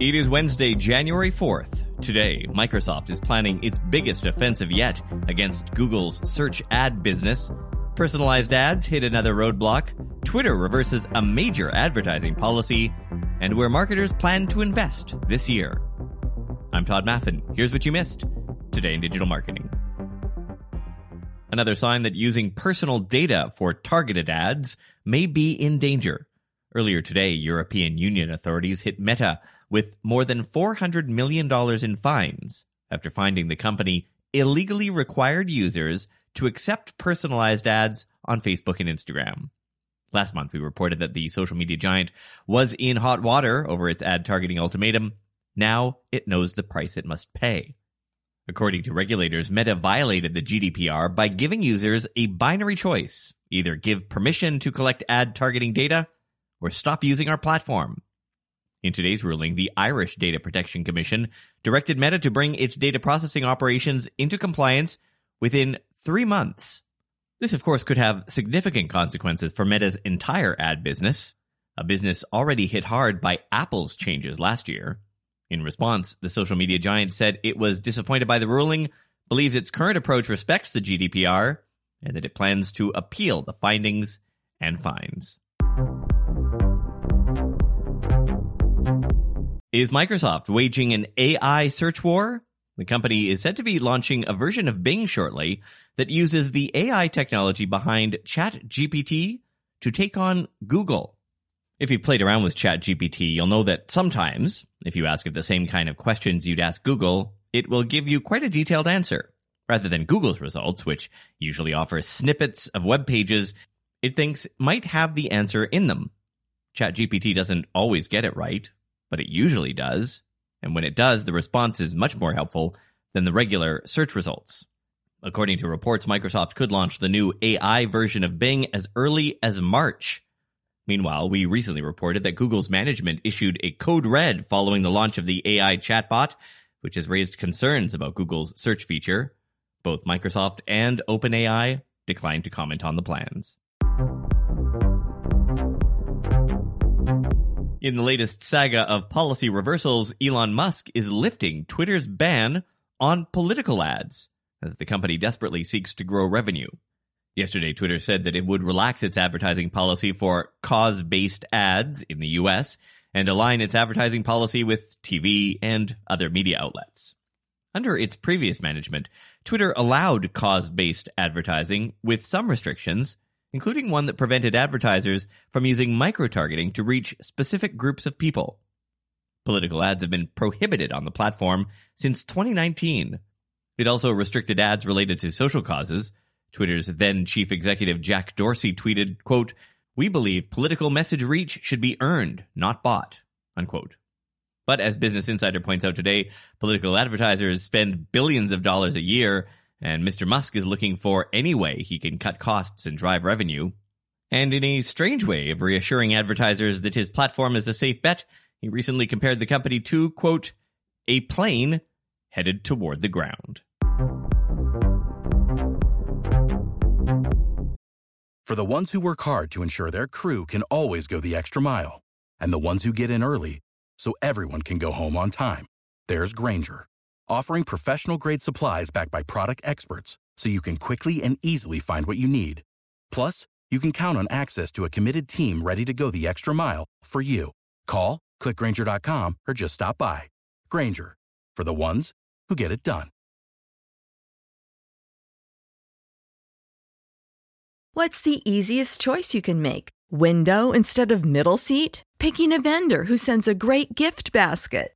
It is Wednesday, January 4th. Today, Microsoft is planning its biggest offensive yet against Google's search ad business. Personalized ads hit another roadblock. Twitter reverses a major advertising policy. And where marketers plan to invest this year. I'm Todd Maffin. Here's what you missed today in digital marketing. Another sign that using personal data for targeted ads may be in danger. Earlier today, European Union authorities hit Meta with more than $400 million in fines after finding the company illegally required users to accept personalized ads on Facebook and Instagram. Last month, we reported that the social media giant was in hot water over its ad targeting ultimatum. Now it knows the price it must pay. According to regulators, Meta violated the GDPR by giving users a binary choice either give permission to collect ad targeting data or stop using our platform. In today's ruling, the Irish Data Protection Commission directed Meta to bring its data processing operations into compliance within three months. This, of course, could have significant consequences for Meta's entire ad business, a business already hit hard by Apple's changes last year. In response, the social media giant said it was disappointed by the ruling, believes its current approach respects the GDPR, and that it plans to appeal the findings and fines. Is Microsoft waging an AI search war? The company is said to be launching a version of Bing shortly that uses the AI technology behind ChatGPT to take on Google. If you've played around with ChatGPT, you'll know that sometimes, if you ask it the same kind of questions you'd ask Google, it will give you quite a detailed answer. Rather than Google's results, which usually offer snippets of web pages, it thinks might have the answer in them. ChatGPT doesn't always get it right, but it usually does. And when it does, the response is much more helpful than the regular search results. According to reports, Microsoft could launch the new AI version of Bing as early as March. Meanwhile, we recently reported that Google's management issued a code red following the launch of the AI chatbot, which has raised concerns about Google's search feature. Both Microsoft and OpenAI declined to comment on the plans. In the latest saga of policy reversals, Elon Musk is lifting Twitter's ban on political ads as the company desperately seeks to grow revenue. Yesterday, Twitter said that it would relax its advertising policy for cause based ads in the US and align its advertising policy with TV and other media outlets. Under its previous management, Twitter allowed cause based advertising with some restrictions, including one that prevented advertisers from using micro-targeting to reach specific groups of people. Political ads have been prohibited on the platform since 2019. It also restricted ads related to social causes. Twitter's then chief executive Jack Dorsey tweeted, quote, "We believe political message reach should be earned, not bought." Unquote. But as Business Insider points out today, political advertisers spend billions of dollars a year and Mr. Musk is looking for any way he can cut costs and drive revenue. And in a strange way of reassuring advertisers that his platform is a safe bet, he recently compared the company to, quote, a plane headed toward the ground. For the ones who work hard to ensure their crew can always go the extra mile, and the ones who get in early so everyone can go home on time, there's Grainger offering professional grade supplies backed by product experts so you can quickly and easily find what you need. Plus, you can count on access to a committed team ready to go the extra mile for you. Call, clickgrainger.com, or just stop by. Grainger, for the ones who get it done. What's the easiest choice you can make? Window instead of middle seat? Picking a vendor who sends a great gift basket?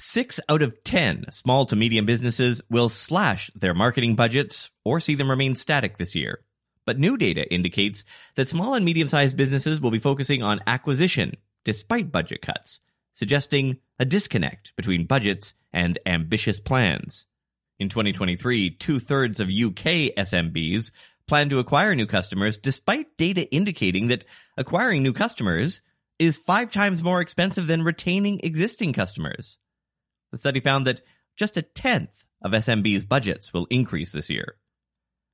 Six out of 10 small to medium businesses will slash their marketing budgets or see them remain static this year. But new data indicates that small and medium sized businesses will be focusing on acquisition despite budget cuts, suggesting a disconnect between budgets and ambitious plans. In 2023, two thirds of UK SMBs plan to acquire new customers despite data indicating that acquiring new customers is five times more expensive than retaining existing customers. The study found that just a tenth of SMBs' budgets will increase this year.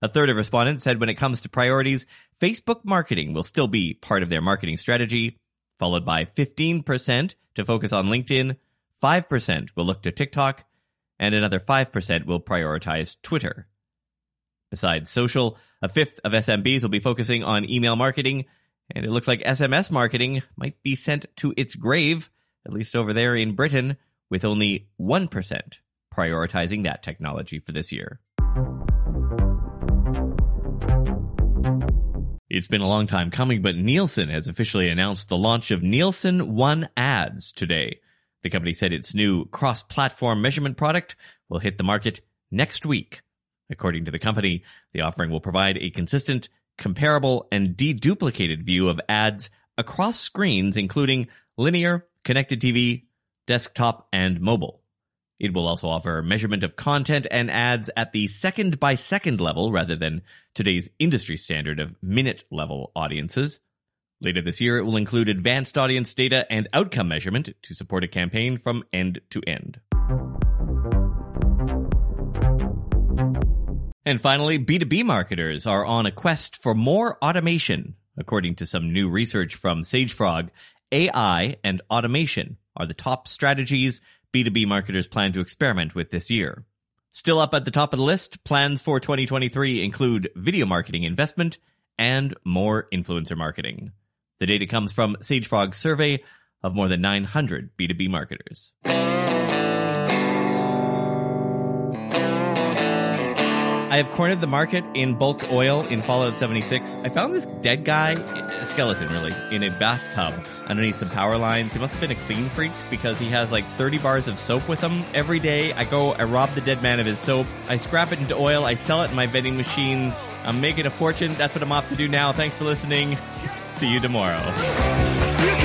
A third of respondents said when it comes to priorities, Facebook marketing will still be part of their marketing strategy, followed by 15% to focus on LinkedIn, 5% will look to TikTok, and another 5% will prioritize Twitter. Besides social, a fifth of SMBs will be focusing on email marketing, and it looks like SMS marketing might be sent to its grave, at least over there in Britain, with only 1% prioritizing that technology for this year. It's been a long time coming, but Nielsen has officially announced the launch of Nielsen One Ads today. The company said its new cross platform measurement product will hit the market next week. According to the company, the offering will provide a consistent, comparable, and deduplicated view of ads across screens, including linear, connected TV, desktop, and mobile. It will also offer measurement of content and ads at the second by second level rather than today's industry standard of minute level audiences. Later this year, it will include advanced audience data and outcome measurement to support a campaign from end to end. And finally, B2B marketers are on a quest for more automation. According to some new research from SageFrog, AI and automation are the top strategies B2B marketers plan to experiment with this year. Still up at the top of the list, plans for 2023 include video marketing investment and more influencer marketing. The data comes from SageFrog's survey of more than 900 B2B marketers. I have cornered the market in bulk oil in Fallout 76. I found this dead guy, a skeleton really, in a bathtub underneath some power lines. He must have been a clean freak because he has like 30 bars of soap with him every day. I go, I rob the dead man of his soap. I scrap it into oil. I sell it in my vending machines. I'm making a fortune. That's what I'm off to do now. Thanks for listening. See you tomorrow. You